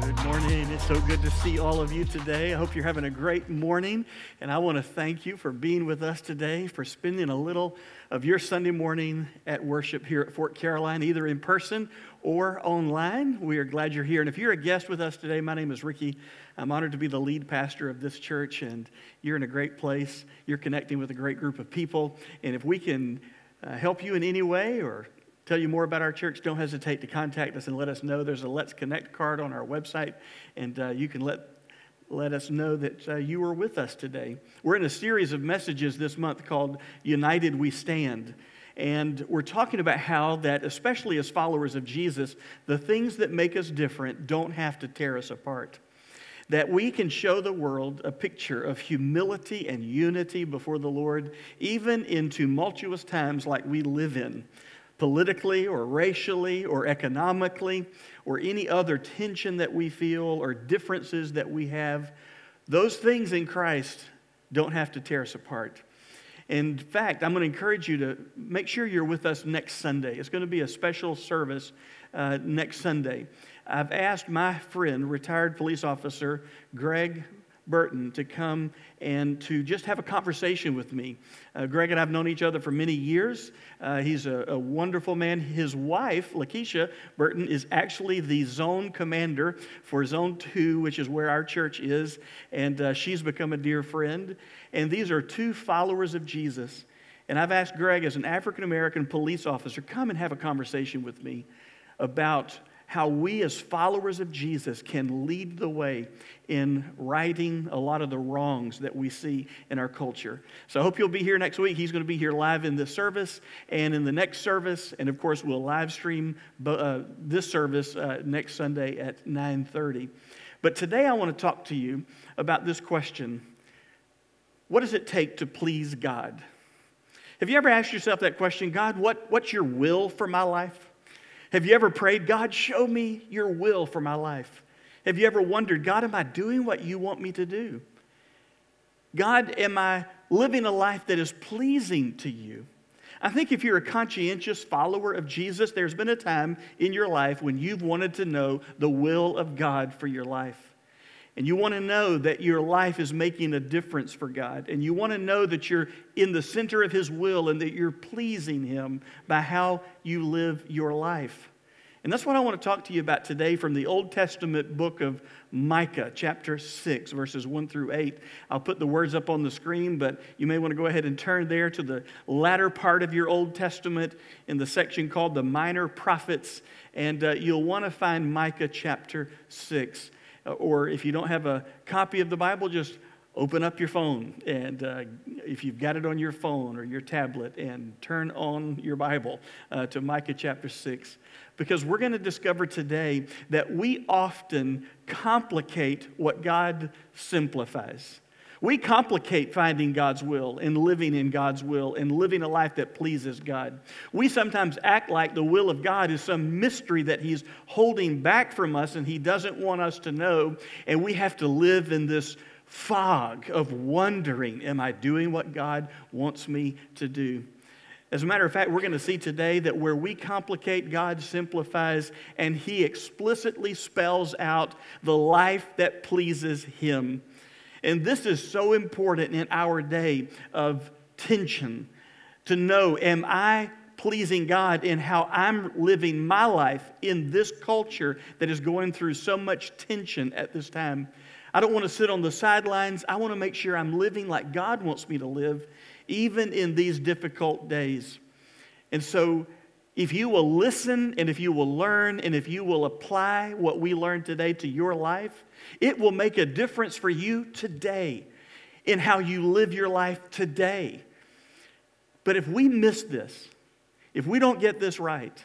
Good morning. It's so good to see all of you today. I hope you're having a great morning. And I want to thank you for being with us today, for spending a little of your Sunday morning at worship here at Fort Caroline, either in person or online. We are glad you're here. And if you're a guest with us today, my name is Ricky. I'm honored to be the lead pastor of this church, and you're in a great place. You're connecting with a great group of people. And if we can uh, help you in any way or tell you more about our church, don't hesitate to contact us and let us know. There's a Let's Connect card on our website, and uh, you can let, let us know that uh, you were with us today. We're in a series of messages this month called United We Stand. And we're talking about how that, especially as followers of Jesus, the things that make us different don't have to tear us apart. That we can show the world a picture of humility and unity before the Lord, even in tumultuous times like we live in politically or racially or economically or any other tension that we feel or differences that we have, those things in Christ don't have to tear us apart. In fact, I'm going to encourage you to make sure you're with us next Sunday. It's going to be a special service uh, next Sunday. I've asked my friend, retired police officer Greg Burton to come and to just have a conversation with me. Uh, Greg and I have known each other for many years. Uh, he's a, a, wonderful man. His wife, Lakeisha Burton, is actually the zone commander for Zone 2, which is where our church is, and uh, she's become a dear friend. And these are two followers of Jesus. And I've asked Greg, as an African American police officer, come and have a conversation with me about how we, as followers of Jesus, can lead the way in righting a lot of the wrongs that we see in our culture. So I hope you'll be here next week. He's going to be here live in this service and in the next service, and of course, we'll live stream uh, this service uh, next Sunday at 9:30. But today, I want to talk to you about this question: What does it take to please God? Have you ever asked yourself that question? God, what, what's your will for my life? Have you ever prayed, God, show me your will for my life? Have you ever wondered, God, am I doing what you want me to do? God, am I living a life that is pleasing to you? I think if you're a conscientious follower of Jesus, there's been a time in your life when you've wanted to know the will of God for your life. And you want to know that your life is making a difference for God. And you want to know that you're in the center of His will and that you're pleasing Him by how you live your life. And that's what I want to talk to you about today from the Old Testament book of Micah, chapter 6, verses 1 through 8. I'll put the words up on the screen, but you may want to go ahead and turn there to the latter part of your Old Testament in the section called the Minor Prophets, and uh, you'll want to find Micah chapter 6. Or if you don't have a copy of the Bible, just open up your phone. And uh, if you've got it on your phone or your tablet, and turn on your Bible uh, to Micah chapter 6. Because we're going to discover today that we often complicate what God simplifies. We complicate finding God's will and living in God's will and living a life that pleases God. We sometimes act like the will of God is some mystery that He's holding back from us and He doesn't want us to know. And we have to live in this fog of wondering Am I doing what God wants me to do? As a matter of fact, we're going to see today that where we complicate, God simplifies, and He explicitly spells out the life that pleases Him. And this is so important in our day of tension to know am I pleasing God in how I'm living my life in this culture that is going through so much tension at this time? I don't want to sit on the sidelines. I want to make sure I'm living like God wants me to live, even in these difficult days. And so, if you will listen and if you will learn and if you will apply what we learned today to your life, it will make a difference for you today in how you live your life today. But if we miss this, if we don't get this right,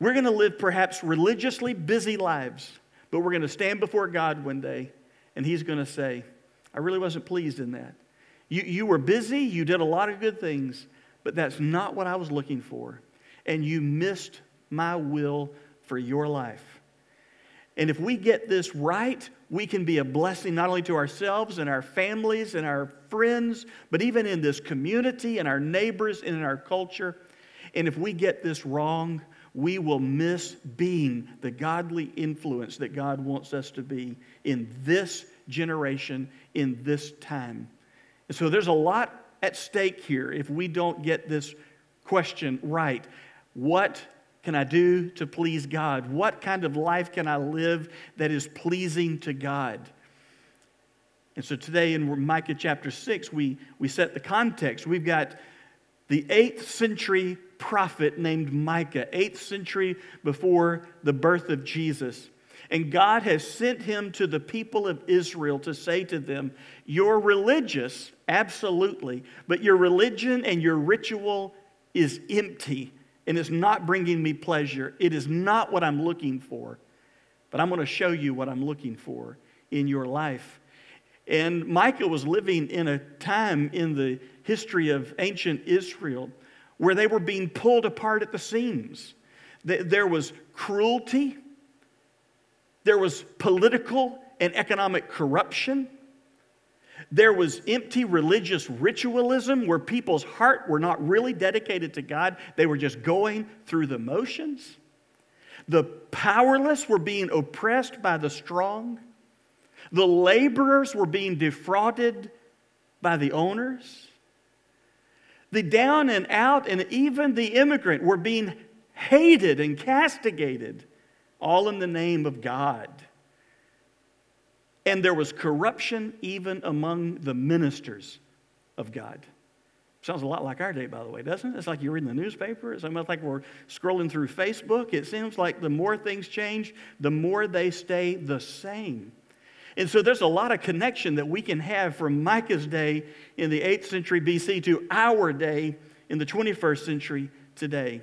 we're going to live perhaps religiously busy lives, but we're going to stand before God one day and He's going to say, I really wasn't pleased in that. You, you were busy, you did a lot of good things, but that's not what I was looking for. And you missed my will for your life. And if we get this right, we can be a blessing not only to ourselves and our families and our friends, but even in this community and our neighbors and in our culture. And if we get this wrong, we will miss being the godly influence that God wants us to be in this generation, in this time. And so there's a lot at stake here if we don't get this question right. What can I do to please God? What kind of life can I live that is pleasing to God? And so today in Micah chapter 6, we, we set the context. We've got the 8th century prophet named Micah, 8th century before the birth of Jesus. And God has sent him to the people of Israel to say to them, You're religious, absolutely, but your religion and your ritual is empty and it's not bringing me pleasure. It is not what I'm looking for. But I'm going to show you what I'm looking for in your life. And Micah was living in a time in the history of ancient Israel where they were being pulled apart at the seams. There was cruelty, there was political and economic corruption. There was empty religious ritualism where people's heart were not really dedicated to God. They were just going through the motions. The powerless were being oppressed by the strong. The laborers were being defrauded by the owners. The down and out and even the immigrant were being hated and castigated, all in the name of God. And there was corruption even among the ministers of God. Sounds a lot like our day, by the way, doesn't it? It's like you're reading the newspaper. It's almost like we're scrolling through Facebook. It seems like the more things change, the more they stay the same. And so there's a lot of connection that we can have from Micah's day in the 8th century BC to our day in the 21st century today.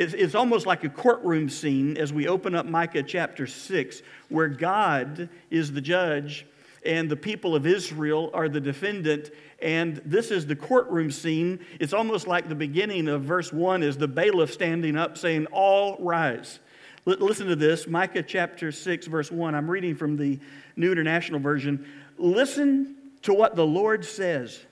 It's, it's almost like a courtroom scene as we open up Micah chapter 6, where God is the judge and the people of Israel are the defendant. And this is the courtroom scene. It's almost like the beginning of verse 1 is the bailiff standing up saying, All rise. L- listen to this Micah chapter 6, verse 1. I'm reading from the New International Version. Listen to what the Lord says.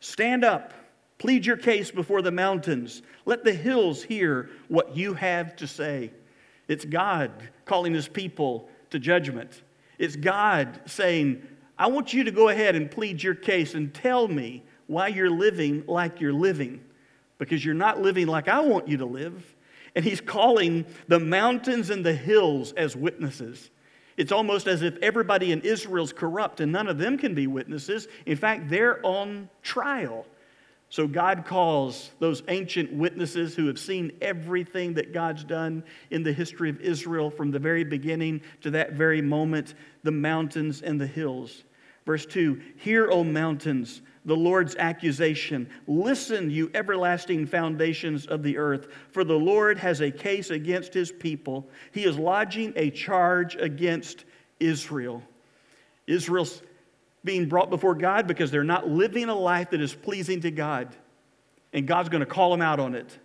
Stand up Plead your case before the mountains. Let the hills hear what you have to say. It's God calling his people to judgment. It's God saying, I want you to go ahead and plead your case and tell me why you're living like you're living, because you're not living like I want you to live. And he's calling the mountains and the hills as witnesses. It's almost as if everybody in Israel's corrupt and none of them can be witnesses. In fact, they're on trial. So God calls those ancient witnesses who have seen everything that God's done in the history of Israel from the very beginning to that very moment the mountains and the hills. Verse 2 Hear, O mountains, the Lord's accusation. Listen, you everlasting foundations of the earth, for the Lord has a case against his people. He is lodging a charge against Israel. Israel's being brought before God because they're not living a life that is pleasing to God. And God's going to call them out on it.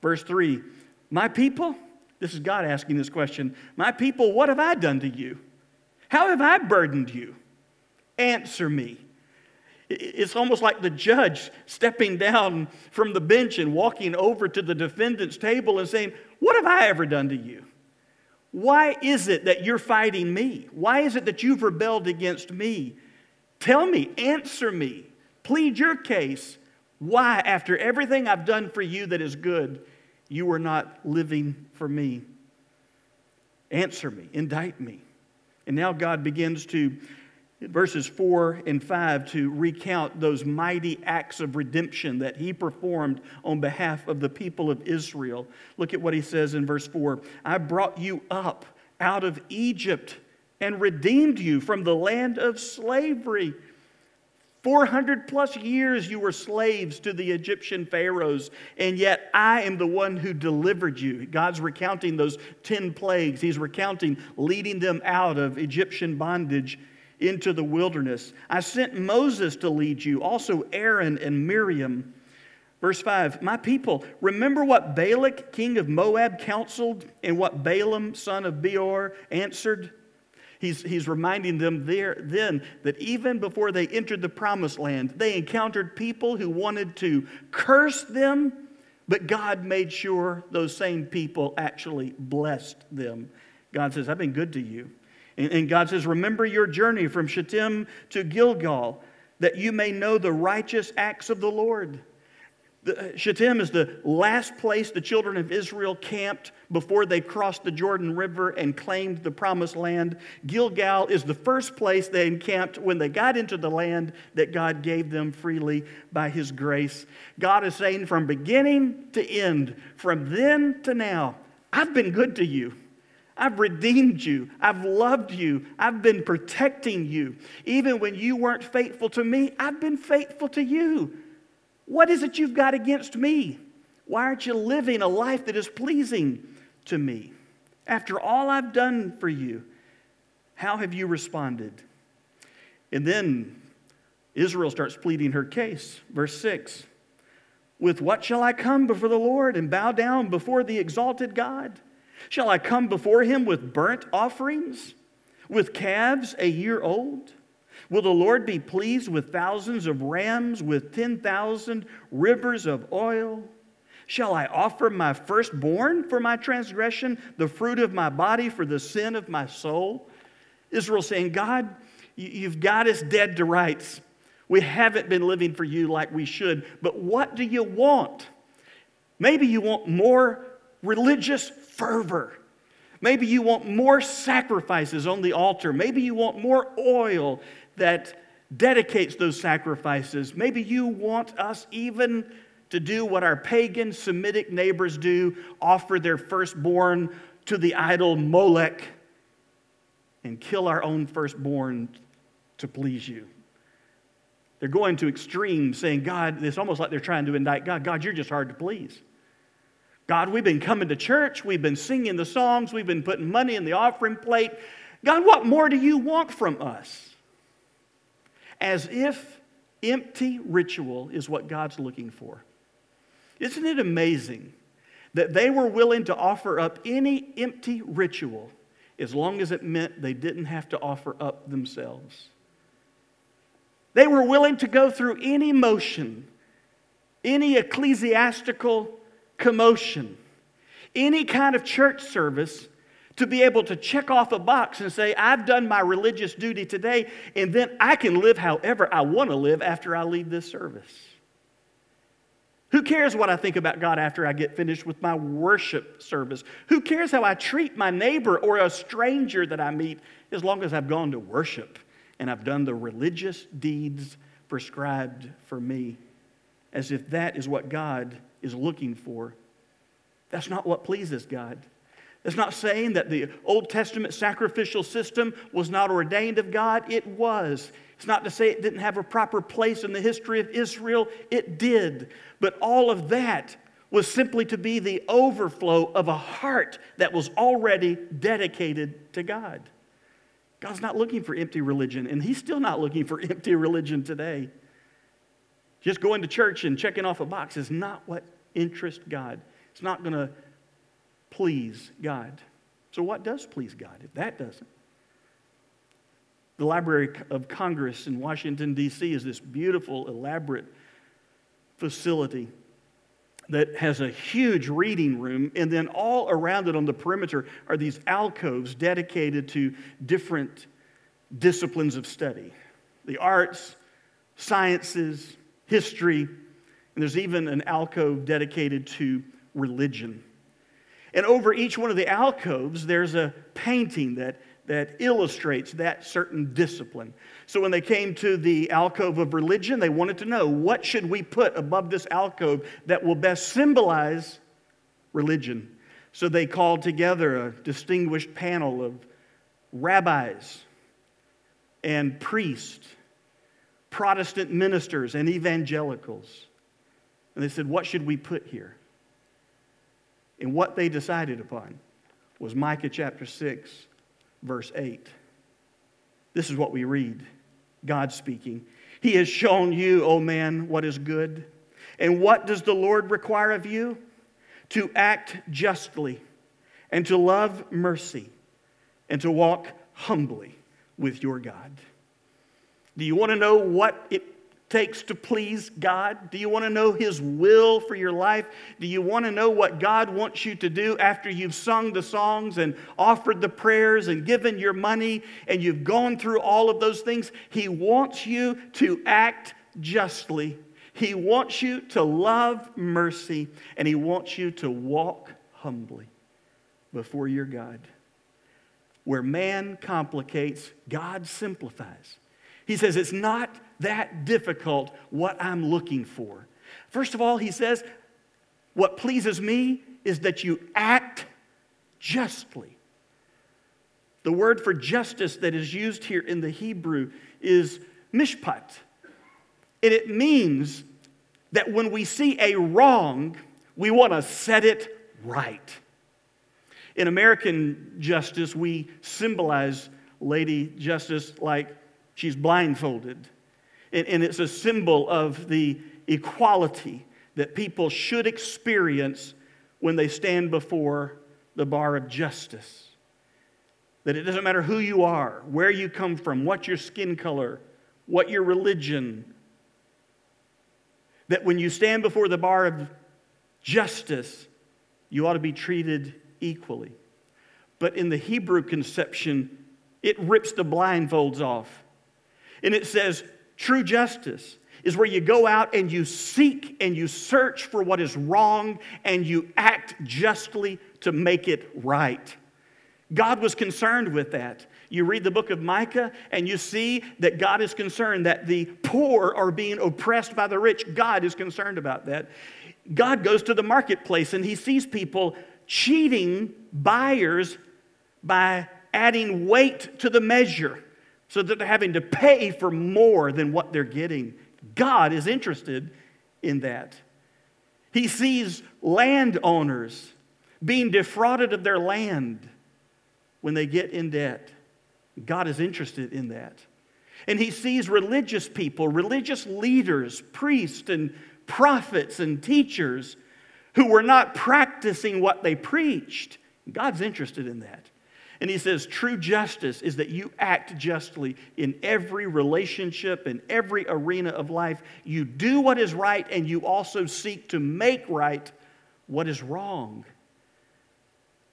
Verse 3 My people, this is God asking this question My people, what have I done to you? How have I burdened you? Answer me. It's almost like the judge stepping down from the bench and walking over to the defendant's table and saying, What have I ever done to you? Why is it that you're fighting me? Why is it that you've rebelled against me? Tell me, answer me, plead your case. Why, after everything I've done for you that is good, you are not living for me? Answer me, indict me. And now God begins to, verses 4 and 5, to recount those mighty acts of redemption that he performed on behalf of the people of Israel. Look at what he says in verse 4 I brought you up out of Egypt and redeemed you from the land of slavery. 400 plus years you were slaves to the Egyptian pharaohs, and yet I am the one who delivered you. God's recounting those 10 plagues. He's recounting leading them out of Egyptian bondage into the wilderness. I sent Moses to lead you, also Aaron and Miriam. Verse 5 My people, remember what Balak, king of Moab, counseled, and what Balaam, son of Beor, answered? He's, he's reminding them there then that even before they entered the promised land, they encountered people who wanted to curse them But God made sure those same people actually blessed them. God says, I've been good to you. And, God says, Remember your journey from Shittim to Gilgal, that you may know the righteous acts of the Lord. The, uh, Shittim is the last place the children of Israel camped before they crossed the Jordan River and claimed the promised land. Gilgal is the first place they encamped when they got into the land that God gave them freely by His grace. God is saying from beginning to end, from then to now, I've been good to you. I've redeemed you. I've loved you. I've been protecting you. Even when you weren't faithful to me, I've been faithful to you. What is it you've got against me? Why aren't you living a life that is pleasing to me? After all I've done for you, how have you responded? And then Israel starts pleading her case. Verse 6 With what shall I come before the Lord and bow down before the exalted God? Shall I come before him with burnt offerings, with calves a year old? Will the Lord be pleased with thousands of rams, with 10,000 rivers of oil? Shall I offer my firstborn for my transgression, the fruit of my body for the sin of my soul? Israel saying, God, you've got us dead to rights. We haven't been living for you like we should, but what do you want? Maybe you want more religious fervor. Maybe you want more sacrifices on the altar. Maybe you want more oil that dedicates those sacrifices. Maybe you want us even to do what our pagan Semitic neighbors do offer their firstborn to the idol Molech and kill our own firstborn to please you. They're going to extremes, saying, God, it's almost like they're trying to indict God. God, you're just hard to please. God, we've been coming to church, we've been singing the songs, we've been putting money in the offering plate. God, what more do you want from us? As if empty ritual is what God's looking for. Isn't it amazing that they were willing to offer up any empty ritual as long as it meant they didn't have to offer up themselves? They were willing to go through any motion, any ecclesiastical commotion, any kind of church service to be able to check off a box and say, I've done my religious duty today, and then I can live however I want to live after I leave this service. Who cares what I think about God after I get finished with my worship service? Who cares how I treat my neighbor or a stranger that I meet as long as I've gone to worship and I've done the religious deeds prescribed for me? As if that is what God is looking for. That's not what pleases God. It's not saying that the Old Testament sacrificial system was not ordained of God. It was. It's not to say it didn't have a proper place in the history of Israel. It did. But all of that was simply to be the overflow of a heart that was already dedicated to God. God's not looking for empty religion, and He's still not looking for empty religion today. Just going to church and checking off a box is not what interests God. It's not going to please God. So, what does please God if that doesn't? The Library of Congress in Washington, D.C. is this beautiful, elaborate facility that has a huge reading room, and then all around it on the perimeter are these alcoves dedicated to different disciplines of study the arts, sciences, history, and there's even an alcove dedicated to religion. And over each one of the alcoves, there's a painting that, that illustrates that certain discipline. So when they came to the alcove of religion, they wanted to know what should we put above this alcove that will best symbolize religion. So they called together a distinguished panel of rabbis and priests, Protestant ministers, and evangelicals. And they said, What should we put here? And what they decided upon was Micah chapter 6, verse 8. This is what we read God speaking. He has shown you, O man, what is good. And what does the Lord require of you? To act justly, and to love mercy, and to walk humbly with your God. Do you want to know what it takes to please God? Do you want to know His will for your life? Do you want to know what God wants you to do after you've sung the songs and offered the prayers and given your money and you've gone through all of those things? He wants you to act justly. He wants you to love mercy and He wants you to walk humbly before your God. Where man complicates, God simplifies. He says, It's not that difficult what I'm looking for. First of all, he says, What pleases me is that you act justly. The word for justice that is used here in the Hebrew is mishpat. And it means that when we see a wrong, we want to set it right. In American justice, we symbolize Lady Justice like she's blindfolded. And, it's a symbol of the equality that people should experience when they stand before the bar of justice. That it doesn't matter who you are, where you come from, what your skin color, what your religion, that when you stand before the bar of justice, you ought to be treated equally. But in the Hebrew conception, it rips the blindfolds off. And it says, true justice is where you go out and you seek and you search for what is wrong and you act justly to make it right. God was concerned with that. You read the book of Micah and you see that God is concerned that the poor are being oppressed by the rich. God is concerned about that. God goes to the marketplace and he sees people cheating buyers by adding weight to the measure so that they're having to pay for more than what they're getting. God is interested in that. He sees landowners being defrauded of their land when they get in debt. God is interested in that. And he sees religious people, religious leaders, priests and prophets and teachers who were not practicing what they preached. God's interested in that. And he says, true justice is that you act justly in every relationship, in every arena of life. You do what is right, and you also seek to make right what is wrong.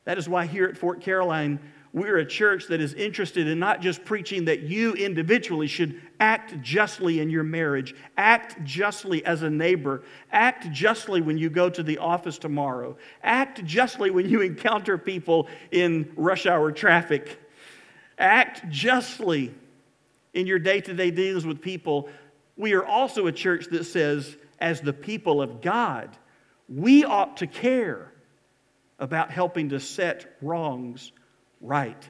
That is why here at Fort Caroline, we're a church that is interested in not just preaching that you individually should act justly in your marriage, act justly as a neighbor, act justly when you go to the office tomorrow, act justly when you encounter people in rush hour traffic, act justly in your day to day dealings with people. We are also a church that says, as the people of God, we ought to care about helping to set wrongs right.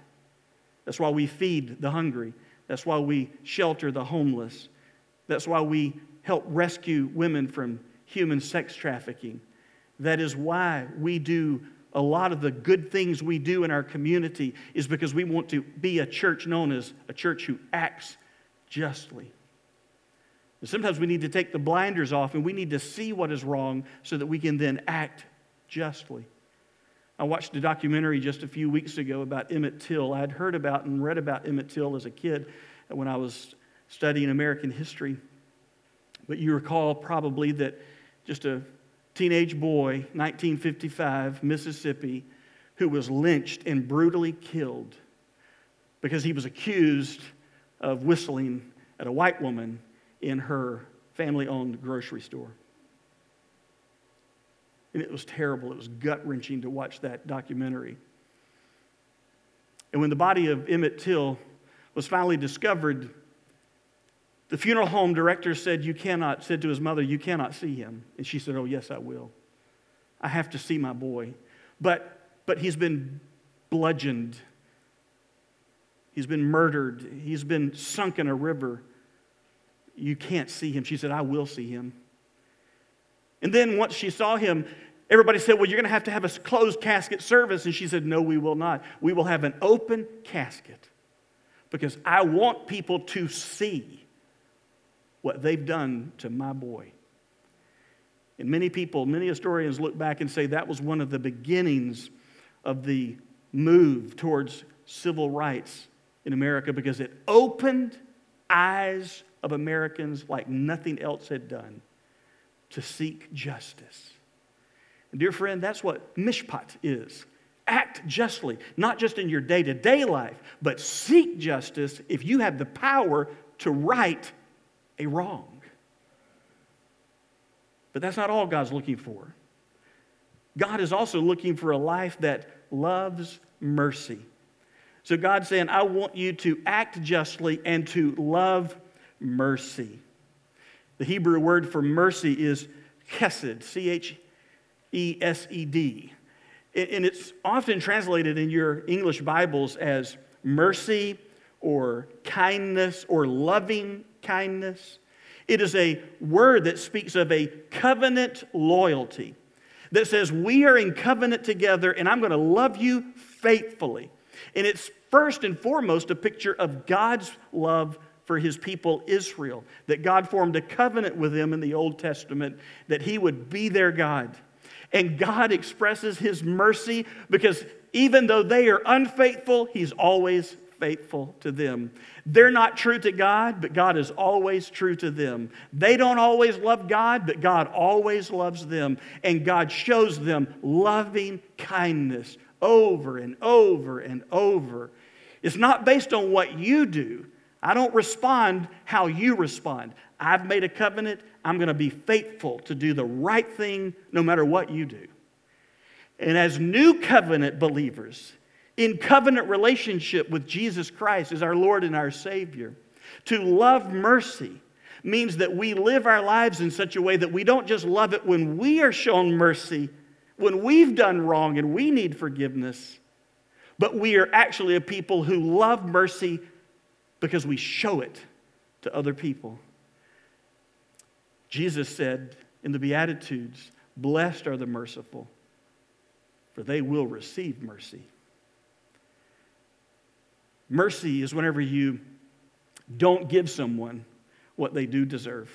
That's why we feed the hungry. That's why we shelter the homeless. That's why we help rescue women from human sex trafficking. That is why we do a lot of the good things we do in our community is because we want to be a church known as a church who acts justly. And sometimes we need to take the blinders off and we need to see what is wrong so that we can then act justly. I watched a documentary just a few weeks ago about Emmett Till. I had heard about and read about Emmett Till as a kid when I was studying American history. But you recall probably that just a teenage boy, 1955, Mississippi, who was lynched and brutally killed because he was accused of whistling at a white woman in her family owned grocery store. And it was terrible. It was gut wrenching to watch that documentary. And when the body of Emmett Till was finally discovered, the funeral home director said, You cannot, said to his mother, You cannot see him. And she said, Oh, yes, I will. I have to see my boy. But, but he's been bludgeoned, he's been murdered, he's been sunk in a river. You can't see him. She said, I will see him. And then once she saw him, everybody said, Well, you're going to have to have a closed casket service. And she said, No, we will not. We will have an open casket because I want people to see what they've done to my boy. And many people, many historians look back and say that was one of the beginnings of the move towards civil rights in America because it opened eyes of Americans like nothing else had done to seek justice. And dear friend, that's what mishpat is. Act justly, not just in your day to day life, but seek justice if you have the power to right a wrong. But that's not all God's looking for. God is also looking for a life that loves mercy. So God's saying, I want you to act justly and to love mercy. The Hebrew word for mercy is chesed, C H E S E D. And it's often translated in your English Bibles as mercy or kindness or loving kindness. It is a word that speaks of a covenant loyalty that says, We are in covenant together and I'm going to love you faithfully. And it's first and foremost a picture of God's love for his people Israel, that God formed a covenant with them in the Old Testament, that he would be their God. And God expresses his mercy because even though they are unfaithful, he's always faithful to them. They're not true to God, but God is always true to them. They don't always love God, but God always loves them. And God shows them loving kindness over and over and over. It's not based on what you do, I don't respond how you respond. I've made a covenant. I'm going to be faithful to do the right thing no matter what you do. And as new covenant believers, in covenant relationship with Jesus Christ as our Lord and our Savior, to love mercy means that we live our lives in such a way that we don't just love it when we are shown mercy, when we've done wrong and we need forgiveness, but we are actually a people who love mercy because we show it to other people. Jesus said in the Beatitudes, Blessed are the merciful, for they will receive mercy. Mercy is whenever you don't give someone what they do deserve.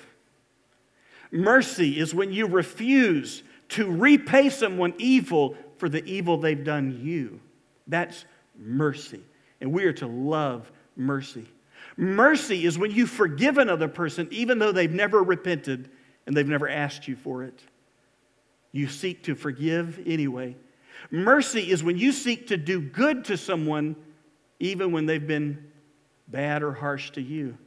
Mercy is when you refuse to repay someone evil for the evil they've done you. That's mercy. And we are to love mercy. Mercy is when you forgive another person even though they've never repented and they've never asked you for it. You seek to forgive anyway. Mercy is when you seek to do good to someone even when they've been bad or harsh to you.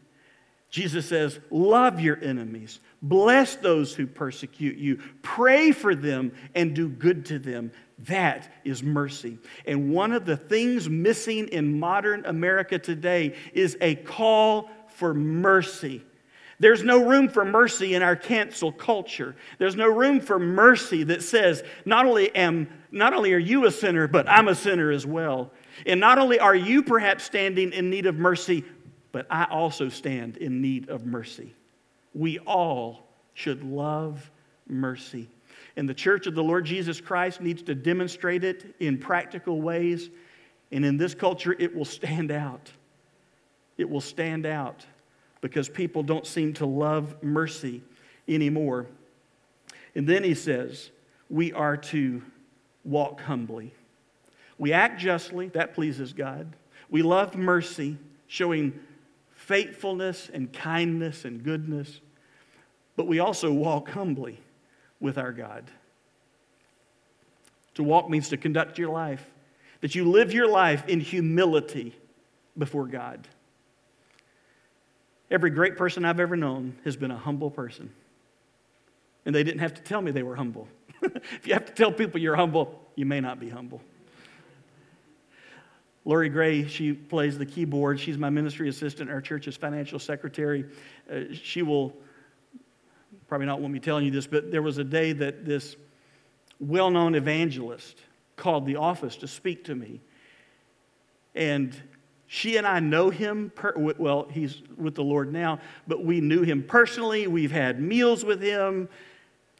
Jesus says, Love your enemies, bless those who persecute you, pray for them, and do good to them. That is mercy. And one of the things missing in modern America today is a call for mercy. There's no room for mercy in our cancel culture. There's no room for mercy that says, not only, am, not only are you a sinner, but I'm a sinner as well. And not only are you perhaps standing in need of mercy, but I also stand in need of mercy. We all should love mercy. And the church of the Lord Jesus Christ needs to demonstrate it in practical ways. And in this culture, it will stand out. It will stand out because people don't seem to love mercy anymore. And then he says, we are to walk humbly. We act justly, that pleases God. We love mercy, showing faithfulness and kindness and goodness. But we also walk humbly with our God. To walk means to conduct your life, that you live your life in humility before God. Every great person I've ever known has been a humble person. And they didn't have to tell me they were humble. if you have to tell people you're humble, you may not be humble. Lori Gray, she plays the keyboard. She's my ministry assistant, our church's financial secretary. Uh, she will probably not want me telling you this, but there was a day that this well known evangelist called the office to speak to me. And she and I know him, per- well, he's with the Lord now, but we knew him personally. We've had meals with him.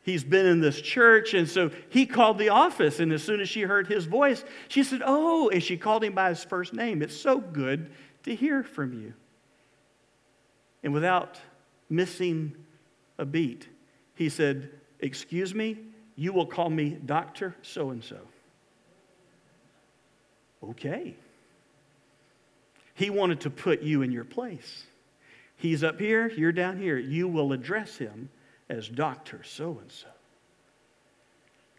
He's been in this church. And so he called the office. And as soon as she heard his voice, she said, Oh, and she called him by his first name. It's so good to hear from you. And without missing a beat. He said, Excuse me, you will call me Dr. So and so. Okay. He wanted to put you in your place. He's up here, you're down here. You will address him as Dr. So and so.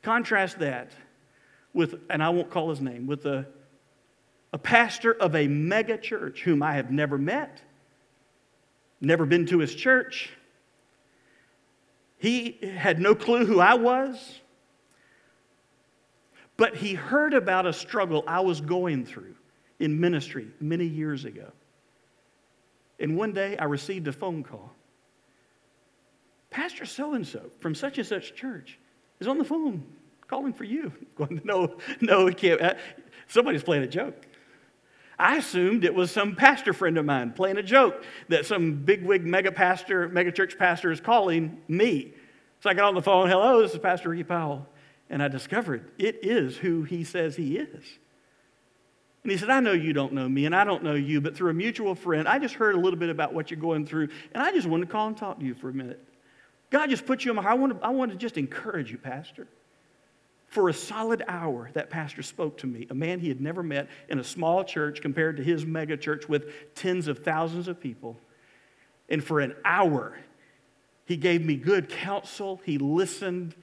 Contrast that with, and I won't call his name, with a, a pastor of a mega church whom I have never met, never been to his church. He had no clue who I was, but he heard about a struggle I was going through in ministry many years ago. And one day I received a phone call. Pastor so and so from such and such church is on the phone calling for you. Going, no, no, he can't. Uh, somebody's playing a joke. I assumed it was some pastor friend of mine playing a joke that some bigwig mega pastor, mega church pastor is calling me. So I got on the phone, hello, this is Pastor Ricky Powell. And I discovered it is who he says he is. And he said, I know you don't know me, and I don't know you, but through a mutual friend, I just heard a little bit about what you're going through, and I just wanted to call and talk to you for a minute. God just put you in my heart. I want to, I want to just encourage you, Pastor. For a solid hour, that pastor spoke to me, a man he had never met in a small church compared to his mega church with tens of thousands of people. And for an hour, he gave me good counsel. He listened.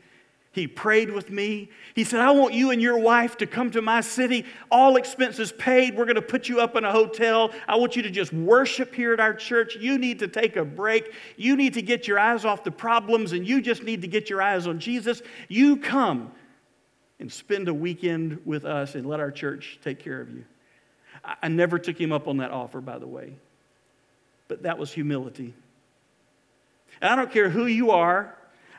He prayed with me. He said, I want you and your wife to come to my city, all expenses paid. We're going to put you up in a hotel. I want you to just worship here at our church. You need to take a break. You need to get your eyes off the problems, and you just need to get your eyes on Jesus. You come and spend a weekend with us and let our church take care of you. I never took him up on that offer, by the way, but that was humility. And I don't care who you are.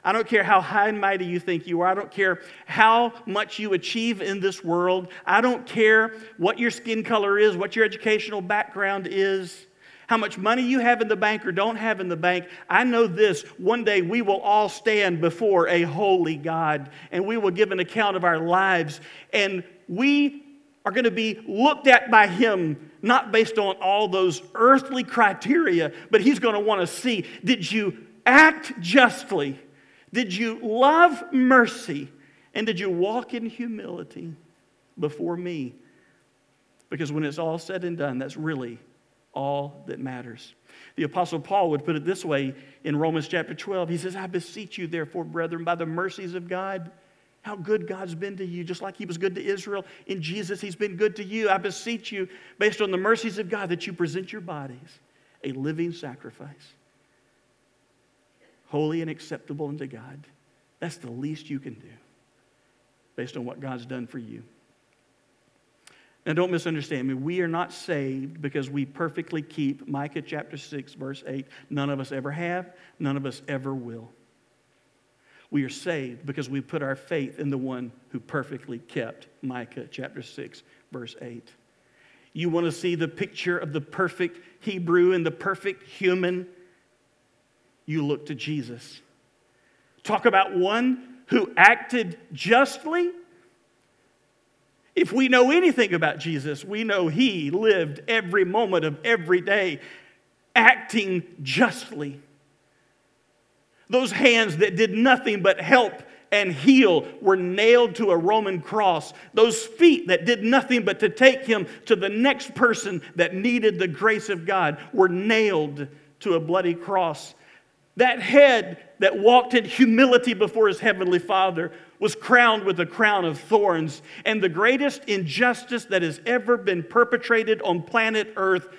I don't care how high and mighty you think you are. I don't care how much you achieve in this world. I don't care what your skin color is, what your educational background is, how much money you have in the bank or don't have in the bank. I know this one day we will all stand before a holy God and we will give an account of our lives. And we are going to be looked at by Him not based on all those earthly criteria, but He's going to want to see did you act justly? Did you love mercy? And did you walk in humility before me? Because when it's all said and done, that's really all that matters. The Apostle Paul would put it this way in Romans chapter 12. He says, I beseech you, therefore, brethren, by the mercies of God, how good God's been to you, just like He was good to Israel. In Jesus, He's been good to you. I beseech you, based on the mercies of God, that you present your bodies a living sacrifice holy and acceptable unto God. That's the least you can do based on what God's done for you. Now, don't misunderstand me. We are not saved because we perfectly keep Micah chapter 6, verse 8. None of us ever have, none of us ever will. We are saved because we put our faith in the one who perfectly kept Micah chapter 6, verse 8. You want to see the picture of the perfect Hebrew and the perfect human? You look to Jesus. Talk about one who acted justly. If we know anything about Jesus, we know he lived every moment of every day acting justly. Those hands that did nothing but help and heal were nailed to a Roman cross. Those feet that did nothing but to take him to the next person that needed the grace of God were nailed to a bloody cross. That head that walked in humility before his heavenly Father was crowned with a crown of thorns. And the greatest injustice that has ever been perpetrated on planet Earth,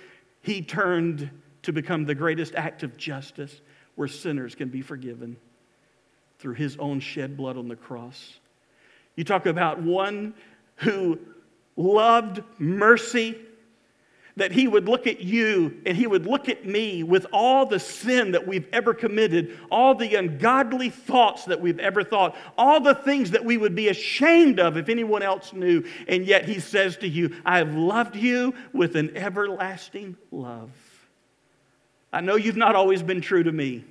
he turned to become the greatest act of justice where sinners can be forgiven through his own shed blood on the cross. You talk about one who loved mercy that He would look at you and He would look at me with all the sin that we've ever committed, all the ungodly thoughts that we've ever thought, all the things that we would be ashamed of if anyone else knew. And yet He says to you, I have loved you with an everlasting love. I know you've not always been true to me,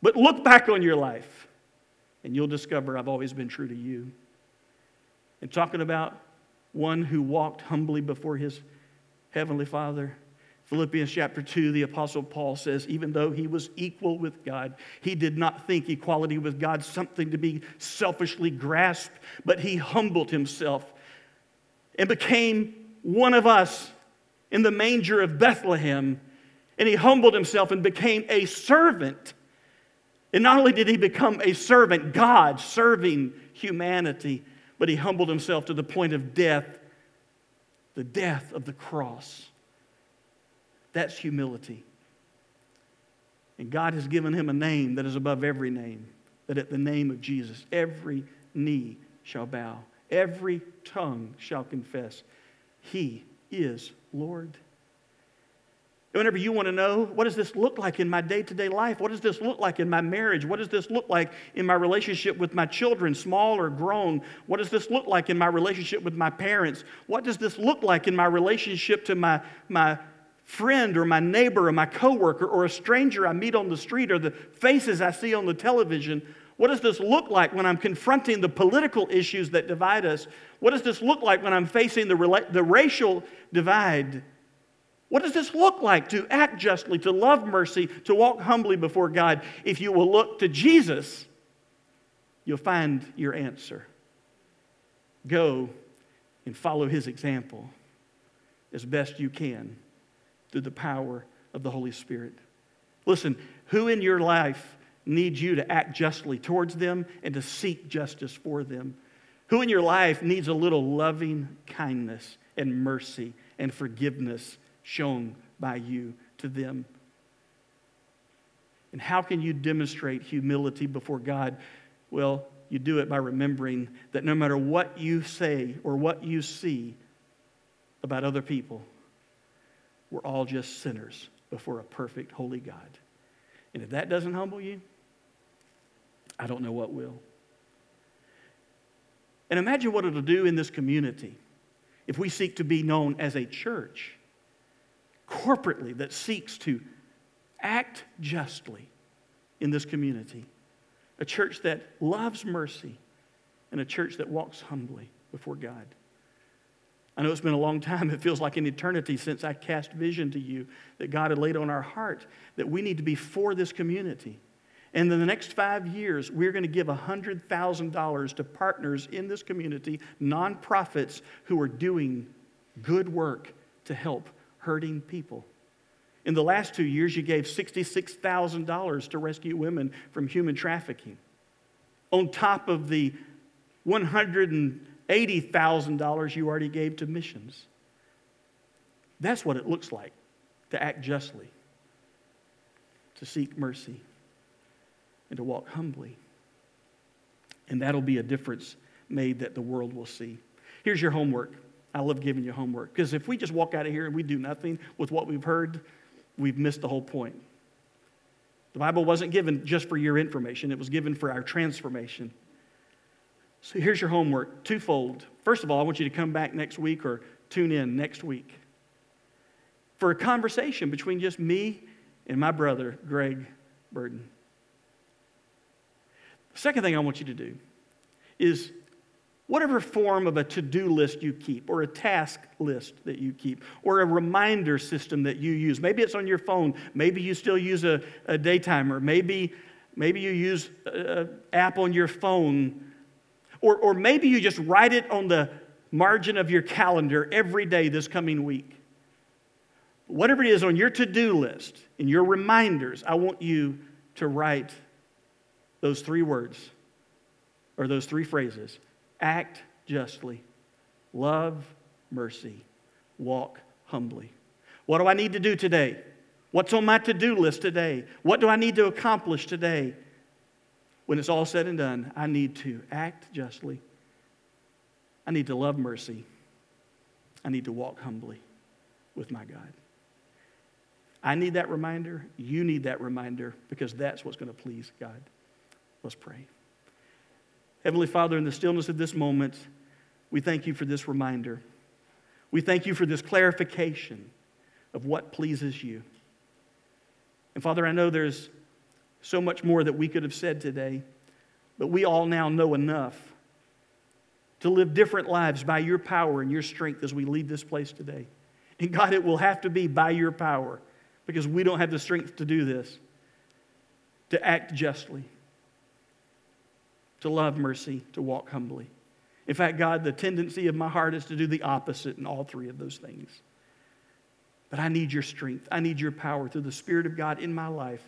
but look back on your life and you'll discover I've always been true to you. And talking about one who walked humbly before his Heavenly Father. Philippians chapter 2, the Apostle Paul says, even though he was equal with God, he did not think equality with God something to be selfishly grasped, but he humbled himself and became one of us in the manger of Bethlehem. And he humbled himself and became a servant. And not only did he become a servant, God serving humanity, but he humbled himself to the point of death, the death of the cross. That's humility. And God has given him a name that is above every name, that at the name of Jesus, every knee shall bow, every tongue shall confess, He is Lord. Whenever you want to know, what does this look like in my day to day life? What does this look like in my marriage? What does this look like in my relationship with my children, small or grown? What does this look like in my relationship with my parents? What does this look like in my relationship to my, my friend or my neighbor or my coworker or a stranger I meet on the street or the faces I see on the television? What does this look like when I'm confronting the political issues that divide us? What does this look like when I'm facing the, the racial divide? What does this look like to act justly, to love mercy, to walk humbly before God? If you will look to Jesus, you'll find your answer. Go and follow his example as best you can through the power of the Holy Spirit. Listen, who in your life needs you to act justly towards them and to seek justice for them? Who in your life needs a little loving kindness and mercy and forgiveness shown by you to them. And how can you demonstrate humility before God? Well, you do it by remembering that no matter what you say or what you see about other people, we're all just sinners before a perfect, holy God. And if that doesn't humble you, I don't know what will. And imagine what it'll do in this community if we seek to be known as a church corporately that seeks to act justly in this community. A church that loves mercy and a church that walks humbly before God. I know it's been a long time. It feels like an eternity since I cast vision to you that God had laid on our heart that we need to be for this community. And in the next five years, we're going to give $100,000 to partners in this community, nonprofits who are doing good work to help hurting people. In the last two years, you gave $66,000 to rescue women from human trafficking, on top of the $180,000 you already gave to missions. That's what it looks like to act justly, to seek mercy, and to walk humbly. And that'll be a difference made that the world will see. Here's your homework. I love giving you homework because if we just walk out of here and we do nothing with what we've heard, we've missed the whole point. The Bible wasn't given just for your information, it was given for our transformation. So here's your homework twofold. First of all, I want you to come back next week or tune in next week for a conversation between just me and my brother, Greg Burden. The second thing I want you to do is whatever form of a to do list you keep, or a task list that you keep, or a reminder system that you use. Maybe it's on your phone. Maybe you still use a, a day timer. Maybe, maybe you use an app on your phone. Or, or maybe you just write it on the margin of your calendar every day this coming week. Whatever it is on your to do list, in your reminders, I want you to write those three words or those three phrases act justly, love mercy, walk humbly. What do I need to do today? What's on my to do list today? What do I need to accomplish today? When it's all said and done, I need to act justly. I need to love mercy. I need to walk humbly with my God. I need that reminder. You need that reminder because that's what's going to please God. Let's pray. Heavenly Father, in the stillness of this moment, we thank you for this reminder. We thank you for this clarification of what pleases you. And Father, I know there's so much more that we could have said today, but we all now know enough to live different lives by your power and your strength as we leave this place today. And God, it will have to be by your power because we don't have the strength to do this, to act justly to love mercy, to walk humbly. In fact, God, the tendency of my heart is to do the opposite in all three of those things. But I need your strength. I need your power through the Spirit of God in my life.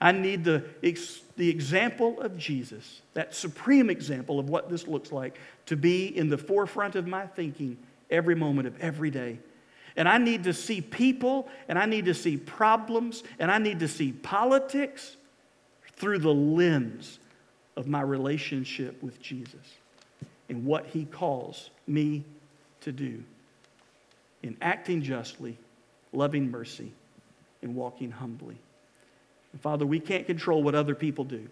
I need the, the example of Jesus, that supreme example of what this looks like, to be in the forefront of my thinking every moment of every day. And I need to see people, and I need to see problems, and I need to see politics through the lens of my relationship with Jesus and what he calls me to do in acting justly, loving mercy, and walking humbly. And Father, we can't control what other people do,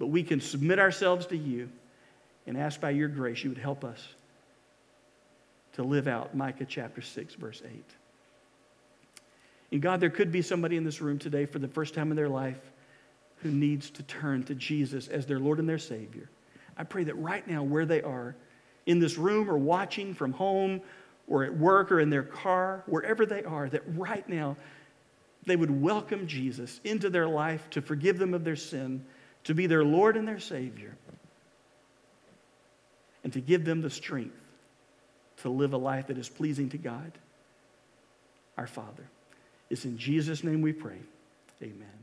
but we can submit ourselves to you and ask by your grace you would help us to live out Micah chapter 6, verse 8. And God, there could be somebody in this room today for the first time in their life who needs to turn to Jesus as their Lord and their Savior. I pray that right now, where they are, in this room or watching from home or at work or in their car, wherever they are, that right now they would welcome Jesus into their life to forgive them of their sin, to be their Lord and their Savior, and to give them the strength to live a life that is pleasing to God, our Father. It's in Jesus' name we pray. Amen.